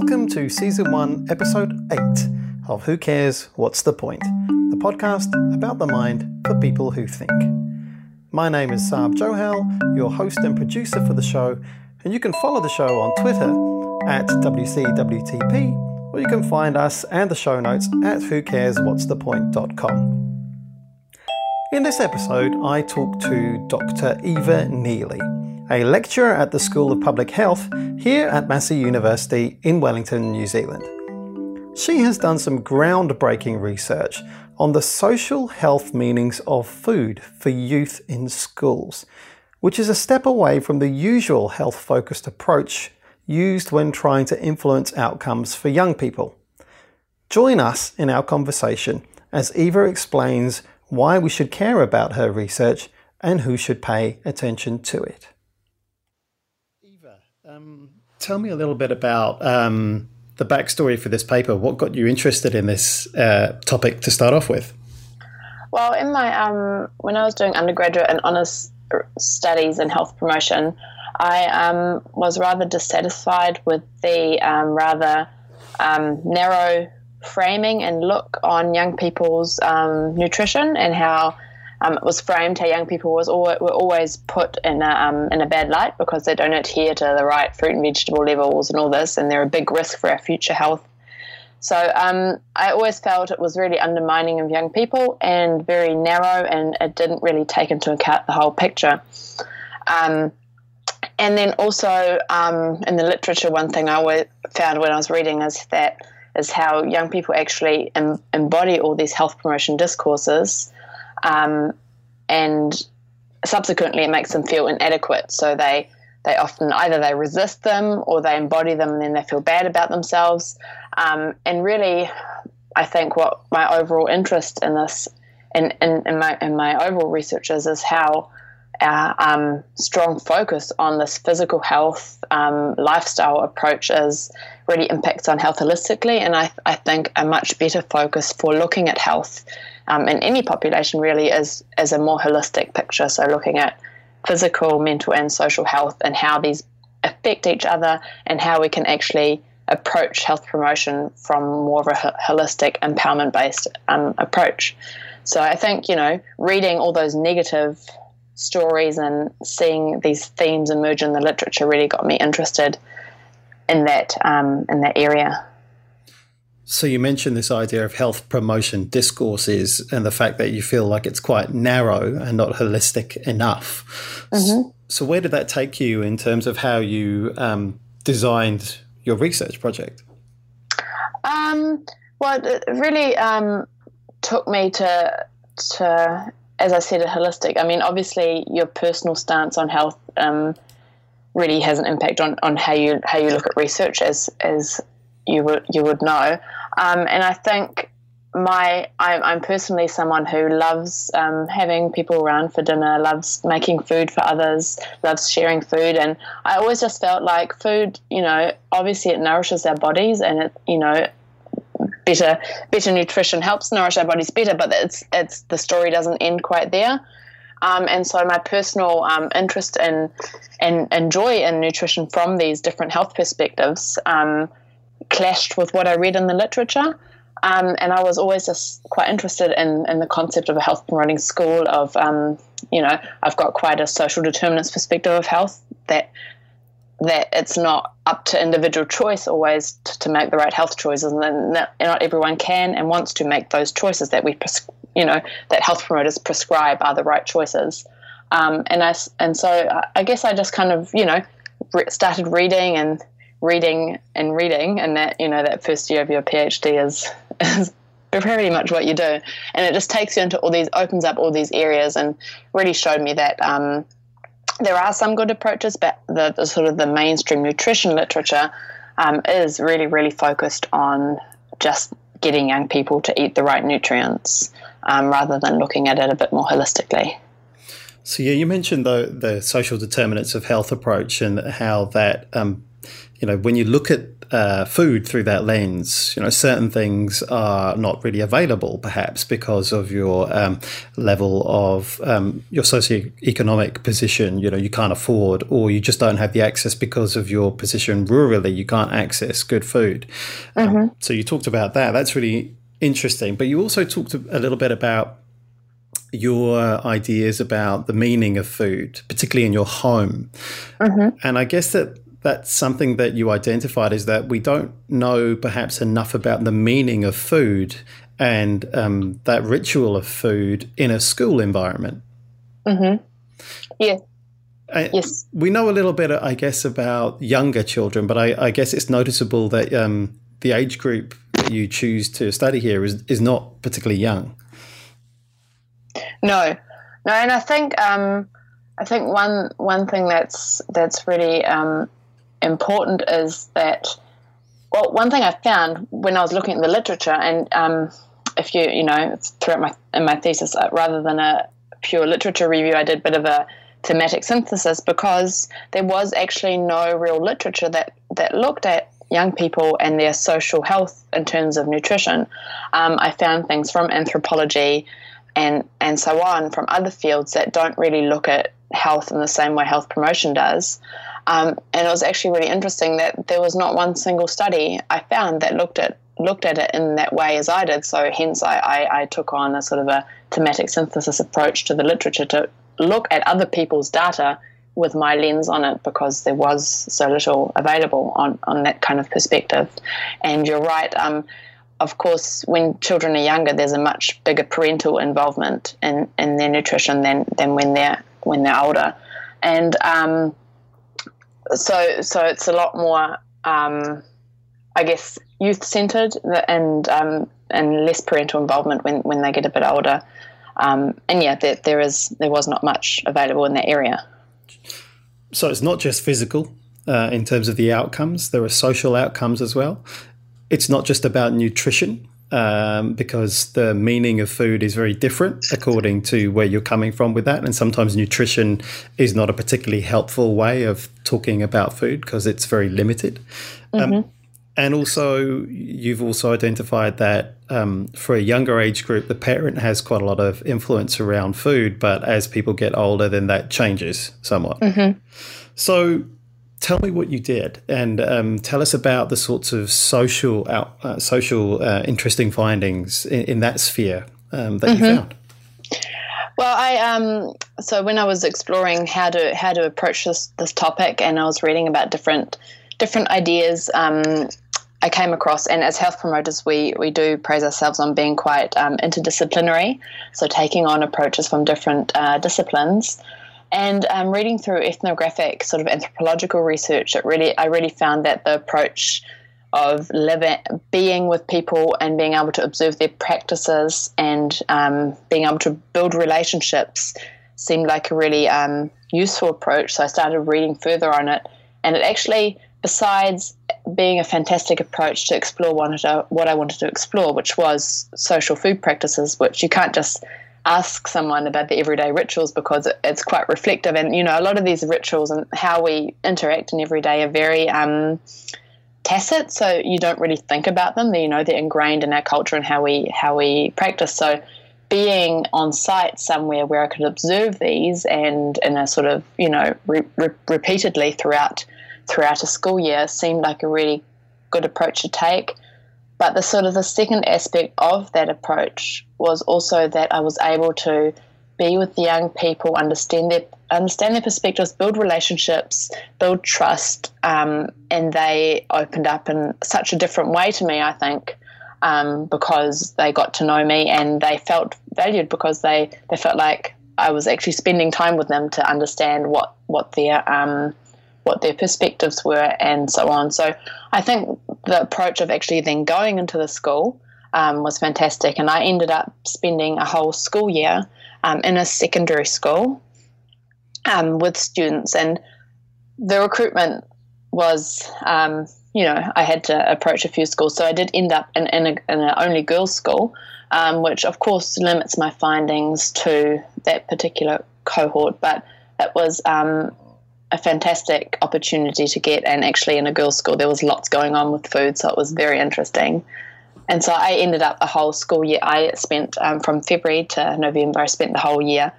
Welcome to Season 1, Episode 8 of Who Cares, What's the Point? The podcast about the mind for people who think. My name is Sarb Johal, your host and producer for the show, and you can follow the show on Twitter at WCWTP, or you can find us and the show notes at whocareswhatsthepoint.com. In this episode, I talk to Dr. Eva Neely, a lecturer at the School of Public Health here at Massey University in Wellington, New Zealand. She has done some groundbreaking research on the social health meanings of food for youth in schools, which is a step away from the usual health focused approach used when trying to influence outcomes for young people. Join us in our conversation as Eva explains why we should care about her research and who should pay attention to it. Um, tell me a little bit about um, the backstory for this paper. What got you interested in this uh, topic to start off with? Well, in my um, when I was doing undergraduate and honours studies in health promotion, I um, was rather dissatisfied with the um, rather um, narrow framing and look on young people's nutrition and how um, it was framed how young people was al- were always put in a, um, in a bad light because they don't adhere to the right fruit and vegetable levels and all this, and they're a big risk for our future health. So um, I always felt it was really undermining of young people and very narrow, and it didn't really take into account the whole picture. Um, and then also um, in the literature, one thing I found when I was reading is that is how young people actually em- embody all these health promotion discourses, um, and subsequently it makes them feel inadequate. So they they often either they resist them or they embody them and then they feel bad about themselves. Um, and really, I think what my overall interest in this in, in, in my in my overall research is is how our um, strong focus on this physical health um, lifestyle approach is really impacts on health holistically. And I, I think a much better focus for looking at health um, in any population really is, is a more holistic picture. So looking at physical, mental, and social health and how these affect each other and how we can actually approach health promotion from more of a holistic, empowerment based um, approach. So I think, you know, reading all those negative stories and seeing these themes emerge in the literature really got me interested in that um, in that area. So you mentioned this idea of health promotion discourses and the fact that you feel like it's quite narrow and not holistic enough. Mm-hmm. So where did that take you in terms of how you um, designed your research project? Um, well, it really um, took me to to as I said, a holistic. I mean, obviously, your personal stance on health um, really has an impact on, on how you how you look at research, as as you would you would know. Um, and I think my I'm, I'm, personally someone who loves um, having people around for dinner, loves making food for others, loves sharing food, and I always just felt like food. You know, obviously, it nourishes our bodies, and it you know better better nutrition helps nourish our bodies better, but it's it's the story doesn't end quite there. Um, and so my personal um, interest in and, and joy in nutrition from these different health perspectives um, clashed with what I read in the literature. Um, and I was always just quite interested in, in the concept of a health promoting school of, um, you know, I've got quite a social determinants perspective of health that that it's not up to individual choice always to, to make the right health choices, and then not, not, everyone can and wants to make those choices that we, pres- you know, that health promoters prescribe are the right choices. Um, and I, and so I guess I just kind of, you know, re- started reading and reading and reading, and that you know that first year of your PhD is, is pretty much what you do, and it just takes you into all these, opens up all these areas, and really showed me that. Um, there are some good approaches, but the, the sort of the mainstream nutrition literature um, is really, really focused on just getting young people to eat the right nutrients um, rather than looking at it a bit more holistically. So yeah, you mentioned the the social determinants of health approach and how that um, you know when you look at uh, food through that lens, you know certain things are not really available, perhaps because of your um, level of um, your socioeconomic position. You know you can't afford, or you just don't have the access because of your position rurally. You can't access good food. Um, mm-hmm. so you talked about that. That's really interesting. But you also talked a little bit about your ideas about the meaning of food, particularly in your home. Mm-hmm. And I guess that that's something that you identified is that we don't know perhaps enough about the meaning of food and um, that ritual of food in a school environment. Mm-hmm. Yeah. yes. We know a little bit, I guess, about younger children, but I, I guess it's noticeable that um, the age group that you choose to study here is, is not particularly young. No, no, and I think um, I think one one thing that's that's really um, important is that well, one thing I found when I was looking at the literature, and um, if you you know throughout my in my thesis, uh, rather than a pure literature review, I did a bit of a thematic synthesis because there was actually no real literature that that looked at young people and their social health in terms of nutrition. Um, I found things from anthropology and and so on from other fields that don't really look at health in the same way health promotion does. Um, and it was actually really interesting that there was not one single study I found that looked at looked at it in that way as I did. So hence I, I, I took on a sort of a thematic synthesis approach to the literature to look at other people's data with my lens on it because there was so little available on, on that kind of perspective. And you're right. Um, of course, when children are younger, there's a much bigger parental involvement in, in their nutrition than, than when they're when they're older, and um, so so it's a lot more, um, I guess, youth centered and um, and less parental involvement when, when they get a bit older. Um, and yeah, there, there is there was not much available in that area. So it's not just physical uh, in terms of the outcomes; there are social outcomes as well it's not just about nutrition um, because the meaning of food is very different according to where you're coming from with that. And sometimes nutrition is not a particularly helpful way of talking about food because it's very limited. Um, mm-hmm. Um, and also, you've also identified that um, for a younger age group, the parent has quite a lot of influence around food, but as people get older, then that changes somewhat. Mm-hmm. So, tell me what you did and um, tell us about the sorts of social uh, social uh, interesting findings in, in that sphere um, that mm-hmm. you found. Well, I um, so when I was exploring how to how to approach this this topic, and I was reading about different different ideas. Um, I came across, and as health promoters, we we do praise ourselves on being quite um, interdisciplinary, so taking on approaches from different uh, disciplines. And um, reading through ethnographic sort of anthropological research, it really I really found that the approach of living, being with people, and being able to observe their practices and um, being able to build relationships seemed like a really um, useful approach. So I started reading further on it, and it actually, besides being a fantastic approach to explore what I wanted to explore, which was social food practices, which you can't just ask someone about the everyday rituals because it's quite reflective. And, you know, a lot of these rituals and how we interact in everyday are very um, tacit. So you don't really think about them. They, You know, they're ingrained in our culture and how we, how we practice. So being on site somewhere where I could observe these and in a sort of, you know, re- re- repeatedly throughout throughout a school year seemed like a really good approach to take. But the sort of the second aspect of that approach was also that I was able to be with the young people, understand their understand their perspectives, build relationships, build trust, um, and they opened up in such a different way to me. I think um, because they got to know me and they felt valued because they they felt like I was actually spending time with them to understand what what their um, what their perspectives were and so on. So I think the approach of actually then going into the school um, was fantastic. And I ended up spending a whole school year um, in a secondary school um, with students. And the recruitment was, um, you know, I had to approach a few schools. So I did end up in, in, a, an only girls' school, um, which of course limits my findings to that particular cohort, but it was um, a fantastic opportunity to get. And actually, in a girls' school, there was lots going on with food, so it was very interesting. And so I ended up a whole school year. I spent um, from February to November. I spent the whole year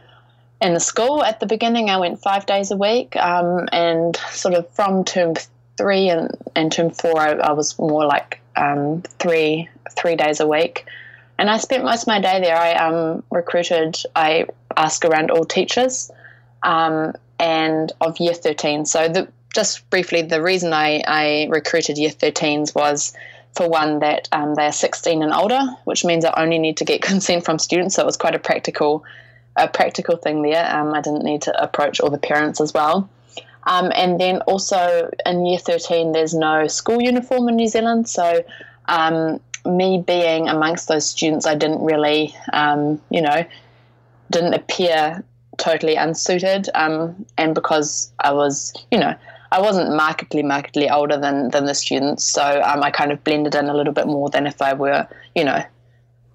in the school. At the beginning, I went five days a week, um, and sort of from term three and, and term four, I, I was more like um, three three days a week. And I spent most of my day there. I um, recruited. I asked around all teachers, um, and of year thirteen. So the, just briefly, the reason I, I recruited year 13s was for one that um, they're 16 and older, which means I only need to get consent from students. So it was quite a practical a practical thing there. Um, I didn't need to approach all the parents as well. Um, and then also in year 13, there's no school uniform in New Zealand. So, um, me being amongst those students, I didn't really, um, you know, didn't appear totally unsuited. Um, and because I was, you know, I wasn't markedly, markedly older than, than the students. So um, I kind of blended in a little bit more than if I were, you know,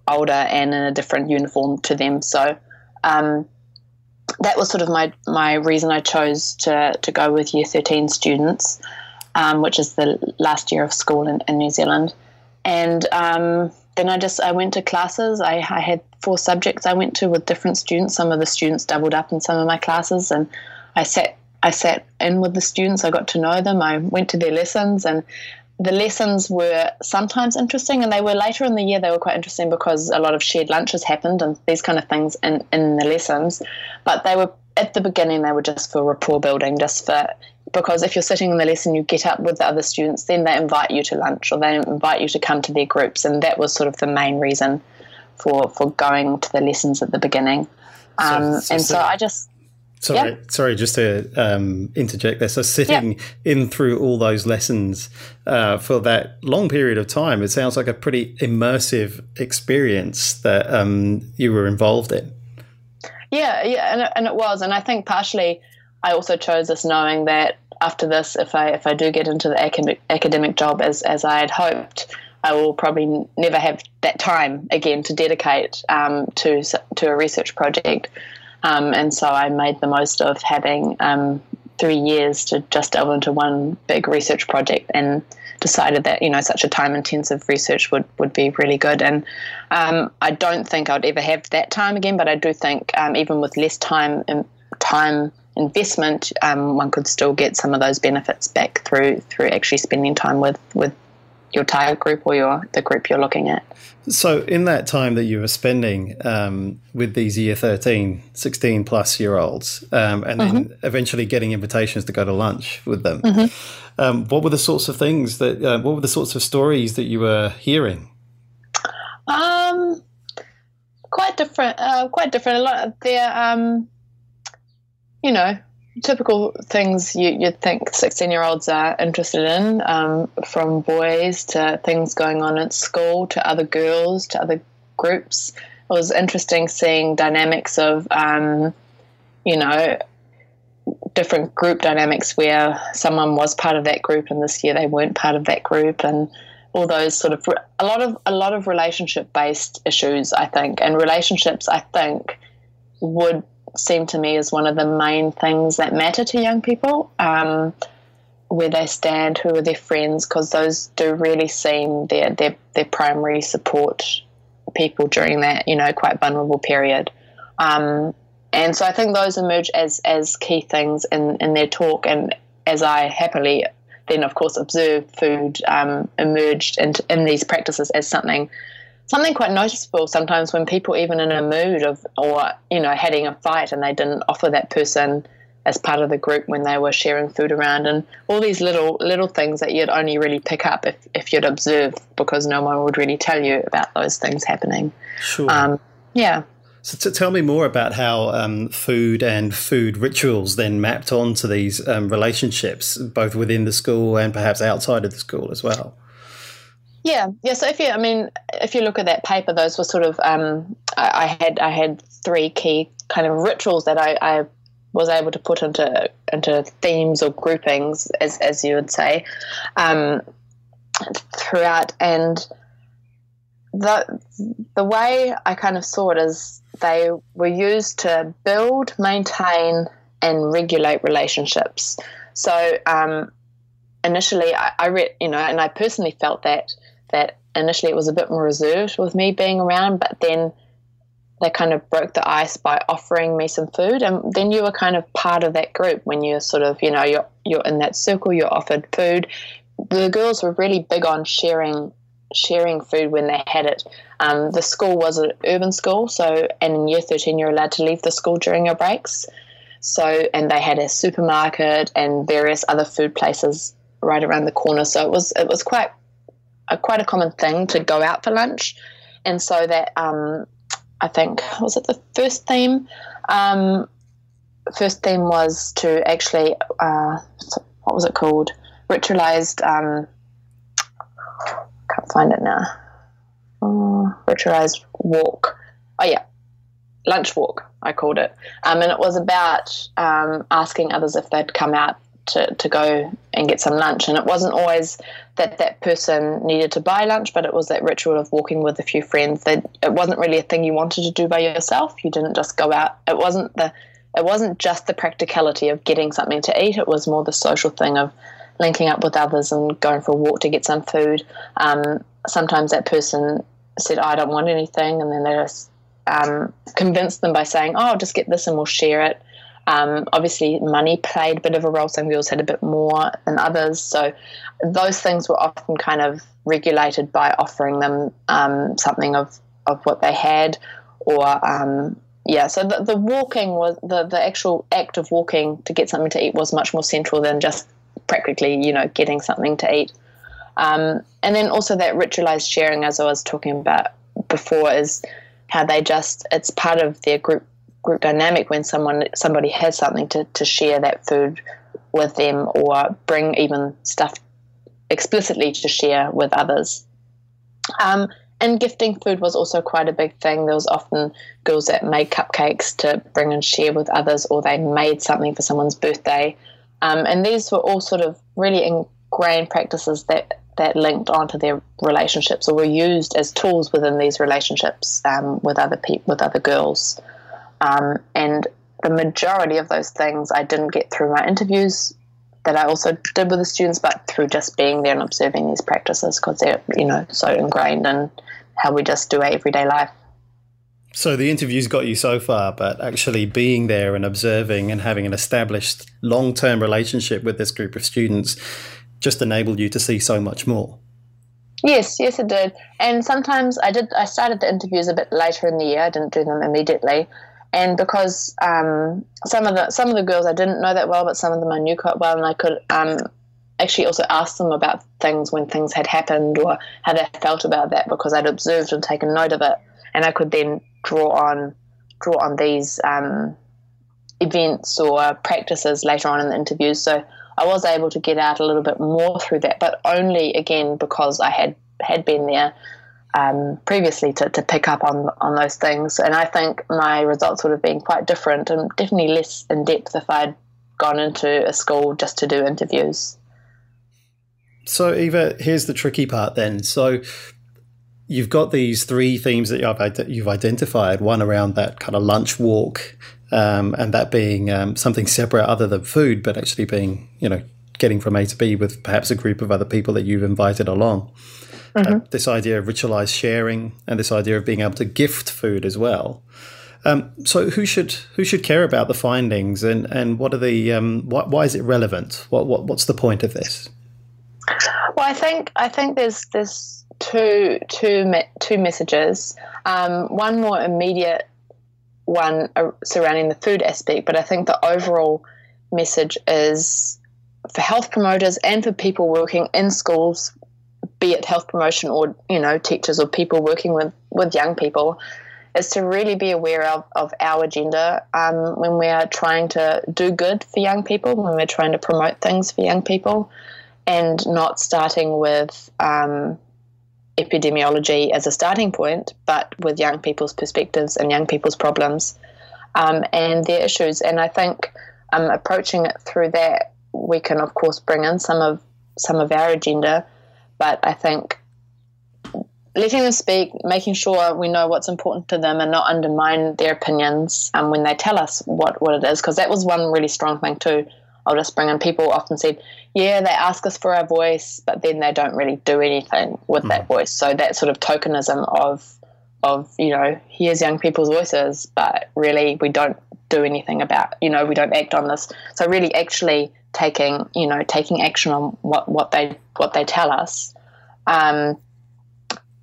older and in a different uniform to them. So, um, that was sort of my my reason I chose to to go with year thirteen students, um, which is the last year of school in, in New Zealand, and um, then I just I went to classes. I, I had four subjects I went to with different students. Some of the students doubled up in some of my classes, and I sat I sat in with the students. I got to know them. I went to their lessons, and the lessons were sometimes interesting and they were later in the year they were quite interesting because a lot of shared lunches happened and these kind of things in, in the lessons but they were at the beginning they were just for rapport building just for because if you're sitting in the lesson you get up with the other students then they invite you to lunch or they invite you to come to their groups and that was sort of the main reason for for going to the lessons at the beginning um, so, so, and so, so I just Sorry, yeah. sorry, just to um, interject there. So sitting yeah. in through all those lessons uh, for that long period of time, it sounds like a pretty immersive experience that um, you were involved in. Yeah, yeah, and it, and it was, and I think partially I also chose this knowing that after this, if I if I do get into the academic academic job as as I had hoped, I will probably never have that time again to dedicate um, to to a research project. Um, and so I made the most of having um, three years to just delve into one big research project and decided that you know such a time intensive research would, would be really good and um, I don't think I'd ever have that time again but I do think um, even with less time time investment um, one could still get some of those benefits back through through actually spending time with with your target group or your the group you're looking at. So, in that time that you were spending um, with these year 13, 16 plus year olds, um, and then mm-hmm. eventually getting invitations to go to lunch with them, mm-hmm. um, what were the sorts of things that, uh, what were the sorts of stories that you were hearing? Um, quite different, uh, quite different. A lot of their, um, you know, typical things you, would think 16 year olds are interested in, um, from boys to things going on at school to other girls to other groups. It was interesting seeing dynamics of, um, you know, different group dynamics where someone was part of that group and this year they weren't part of that group and all those sort of a lot of a lot of relationship based issues I think and relationships I think would seem to me as one of the main things that matter to young people. Um, where they stand, who are their friends, because those do really seem their, their their primary support people during that you know quite vulnerable period. Um, and so I think those emerge as as key things in in their talk, and as I happily then of course observe food um, emerged in, in these practices as something something quite noticeable sometimes when people even in a mood of or you know having a fight and they didn't offer that person as part of the group when they were sharing food around and all these little little things that you'd only really pick up if, if you'd observe because no one would really tell you about those things happening. Sure. Um, yeah. So to tell me more about how um, food and food rituals then mapped onto these um, relationships both within the school and perhaps outside of the school as well yeah, yeah. So if you, I mean, if you look at that paper, those were sort of. Um, I, I, had I had three key kind of rituals that I, I, was able to put into into themes or groupings, as as you would say, um, throughout. And the the way I kind of saw it is they were used to build, maintain, and regulate relationships. So um, initially, I, I read, you know, and I personally felt that that initially it was a bit more reserved with me being around, but then they kind of broke the ice by offering me some food, and then you were kind of part of that group when you're sort of, you know, you're you're in that circle, you're offered food. The girls were really big on sharing sharing food when they had it. Um, the school was an urban school, so and in year thirteen you're allowed to leave the school during your breaks. So and they had a supermarket and various other food places right around the corner. So it was it was quite a quite a common thing to go out for lunch, and so that um, I think was it the first theme. Um, first theme was to actually uh, what was it called? Ritualized. Um, can't find it now. Oh, ritualized walk. Oh yeah, lunch walk. I called it, um, and it was about um, asking others if they'd come out to, to go and get some lunch. And it wasn't always that that person needed to buy lunch, but it was that ritual of walking with a few friends. That it wasn't really a thing you wanted to do by yourself. You didn't just go out. It wasn't the it wasn't just the practicality of getting something to eat. It was more the social thing of linking up with others and going for a walk to get some food. Um, sometimes that person said, oh, "I don't want anything," and then they just um, convinced them by saying, "Oh, I'll just get this and we'll share it." Um, obviously, money played a bit of a role. Some girls had a bit more than others. So, those things were often kind of regulated by offering them um, something of, of what they had. Or, um, yeah, so the, the walking was the, the actual act of walking to get something to eat was much more central than just practically, you know, getting something to eat. Um, and then also that ritualized sharing, as I was talking about before, is how they just, it's part of their group group dynamic when someone somebody has something to, to share that food with them or bring even stuff explicitly to share with others. Um, and gifting food was also quite a big thing. There was often girls that made cupcakes to bring and share with others, or they made something for someone's birthday. Um, and these were all sort of really ingrained practices that that linked onto their relationships or were used as tools within these relationships um, with other people, with other girls. Um, and the majority of those things I didn't get through my interviews that I also did with the students, but through just being there and observing these practices because they're, you know, so ingrained in how we just do our everyday life. So the interviews got you so far, but actually being there and observing and having an established long term relationship with this group of students just enabled you to see so much more. Yes, yes, it did. And sometimes I did. I started the interviews a bit later in the year. I didn't do them immediately, and because um, some of the some of the girls I didn't know that well, but some of them I knew quite well, and I could um, actually also ask them about things when things had happened or how they felt about that because I'd observed and taken note of it, and I could then draw on draw on these um, events or practices later on in the interviews. So I was able to get out a little bit more through that, but only again because I had had been there um, previously to, to pick up on on those things. And I think my results would have been quite different and definitely less in depth if I'd gone into a school just to do interviews. So, Eva, here's the tricky part then. So, you've got these three themes that you've identified one around that kind of lunch walk, um, and that being um, something separate other than food, but actually being, you know, getting from A to B with perhaps a group of other people that you've invited along. Uh, mm-hmm. uh, this idea of ritualized sharing and this idea of being able to gift food as well. Um, so who should who should care about the findings and, and what are the um, why, why is it relevant? What, what what's the point of this? Well, I think I think there's there's two two two messages. Um, one more immediate one uh, surrounding the food aspect, but I think the overall message is for health promoters and for people working in schools be it health promotion or you know teachers or people working with with young people is to really be aware of, of our agenda um, when we are trying to do good for young people when we're trying to promote things for young people and not starting with um, epidemiology as a starting point but with young people's perspectives and young people's problems um, and their issues. And i think um, approaching it through that we can of course bring in some of some of our agenda but I think letting them speak, making sure we know what's important to them and not undermine their opinions um, when they tell us what, what it is. Because that was one really strong thing too. I'll just bring in people often said, yeah, they ask us for our voice, but then they don't really do anything with mm. that voice. So that sort of tokenism of of you know here's young people's voices, but really we don't do anything about you know we don't act on this. So really, actually taking you know taking action on what what they what they tell us um,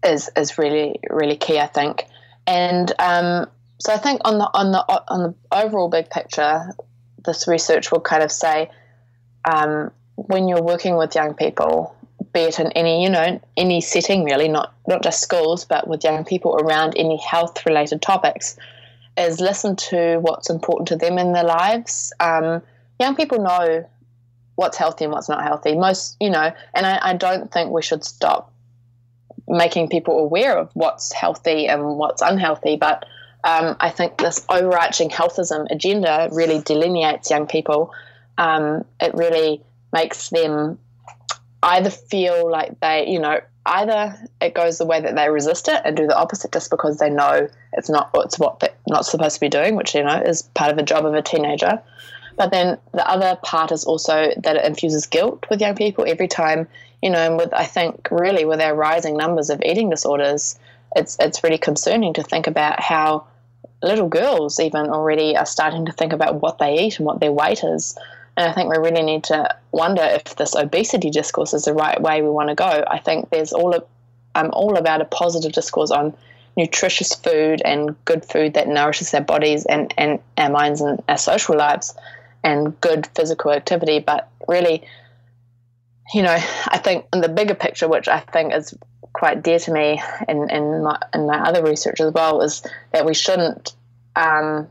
is is really really key, I think. And um, so I think on the on the on the overall big picture, this research will kind of say um, when you're working with young people, be it in any you know any setting really, not not just schools, but with young people around any health related topics, is listen to what's important to them in their lives. Um, young people know what's healthy and what's not healthy. Most you know, and I, I don't think we should stop making people aware of what's healthy and what's unhealthy, but um, I think this overarching healthism agenda really delineates young people. Um, it really makes them either feel like they, you know, either it goes the way that they resist it and do the opposite just because they know it's not it's what they're not supposed to be doing, which you know is part of the job of a teenager. But then the other part is also that it infuses guilt with young people every time, you know, and with I think really with our rising numbers of eating disorders, it's it's really concerning to think about how little girls even already are starting to think about what they eat and what their weight is. And I think we really need to wonder if this obesity discourse is the right way we want to go. I think there's all I'm um, all about a positive discourse on nutritious food and good food that nourishes our bodies and, and our minds and our social lives and good physical activity. But really, you know, I think in the bigger picture, which I think is quite dear to me in, in, my, my other research as well is that we shouldn't um,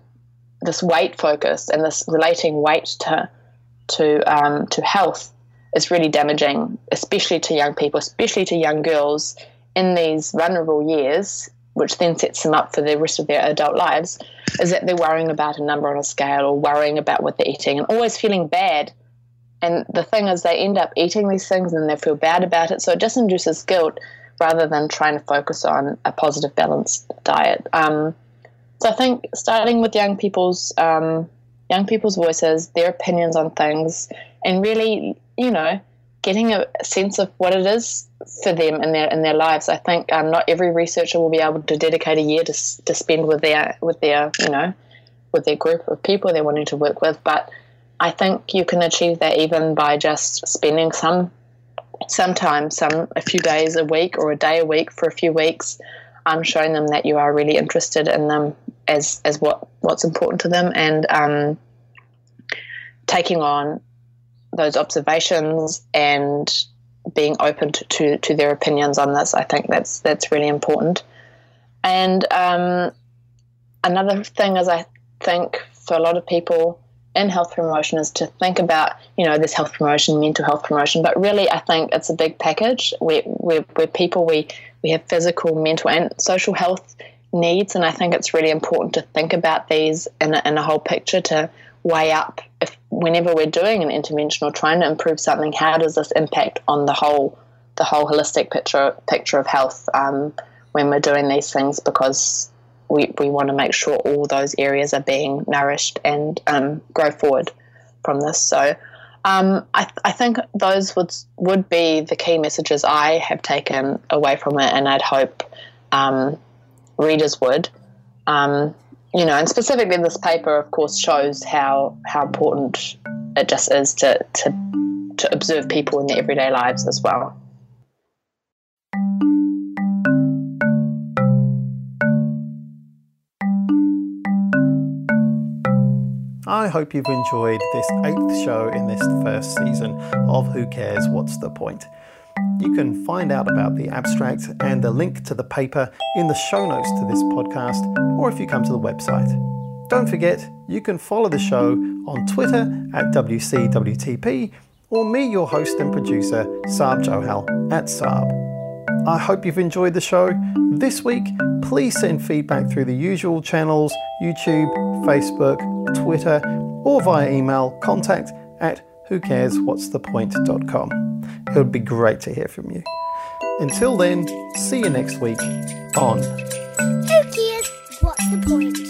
this weight focus and this relating weight to to um, to health is really damaging, especially to young people, especially to young girls in these vulnerable years, which then sets them up for the rest of their adult lives. Is that they're worrying about a number on a scale or worrying about what they're eating and always feeling bad. And the thing is, they end up eating these things and they feel bad about it. So it just induces guilt rather than trying to focus on a positive, balanced diet. Um, so I think starting with young people's um, young people's voices, their opinions on things, and really, you know, getting a sense of what it is for them in their in their lives. I think um, not every researcher will be able to dedicate a year to to spend with their with their you know with their group of people they're wanting to work with, but I think you can achieve that even by just spending some sometimes some a few days a week or a day a week for a few weeks um, showing them that you are really interested in them as as what what's important to them and um, taking on those observations and being open to, to, to, their opinions on this I think that's that's really important and um, another thing is I think for a lot of people in health promotion is to think about, you know, this health promotion, mental health promotion, but really I think it's a big package where people, we, we have physical, mental, and social health needs. And I think it's really important to think about these in a, in a whole picture to weigh up if whenever we're doing an intervention or trying to improve something, how does this impact on the whole, the whole holistic picture, picture of health um, when we're doing these things? Because we, we want to make sure all those areas are being nourished and um, grow forward from this. So um, I, I, think those would would be the key messages I have taken away from it, and I'd hope um, readers would. Um, you know, and specifically this paper, of course, shows how how important it just is to to to observe people in their everyday lives as well. I hope you've enjoyed this eighth show in this first season of Who Cares What's the Point. You can find out about the abstract and the link to the paper in the show notes to this podcast, or if you come to the website. Don't forget, you can follow the show on Twitter at WCWTP or me, your host and producer, Sarb Johal at Sarb. I hope you've enjoyed the show. This week, please send feedback through the usual channels YouTube, Facebook, Twitter, or via email contact at who cares what's the point.com. It would be great to hear from you. Until then, see you next week on Who Cares What's the Point?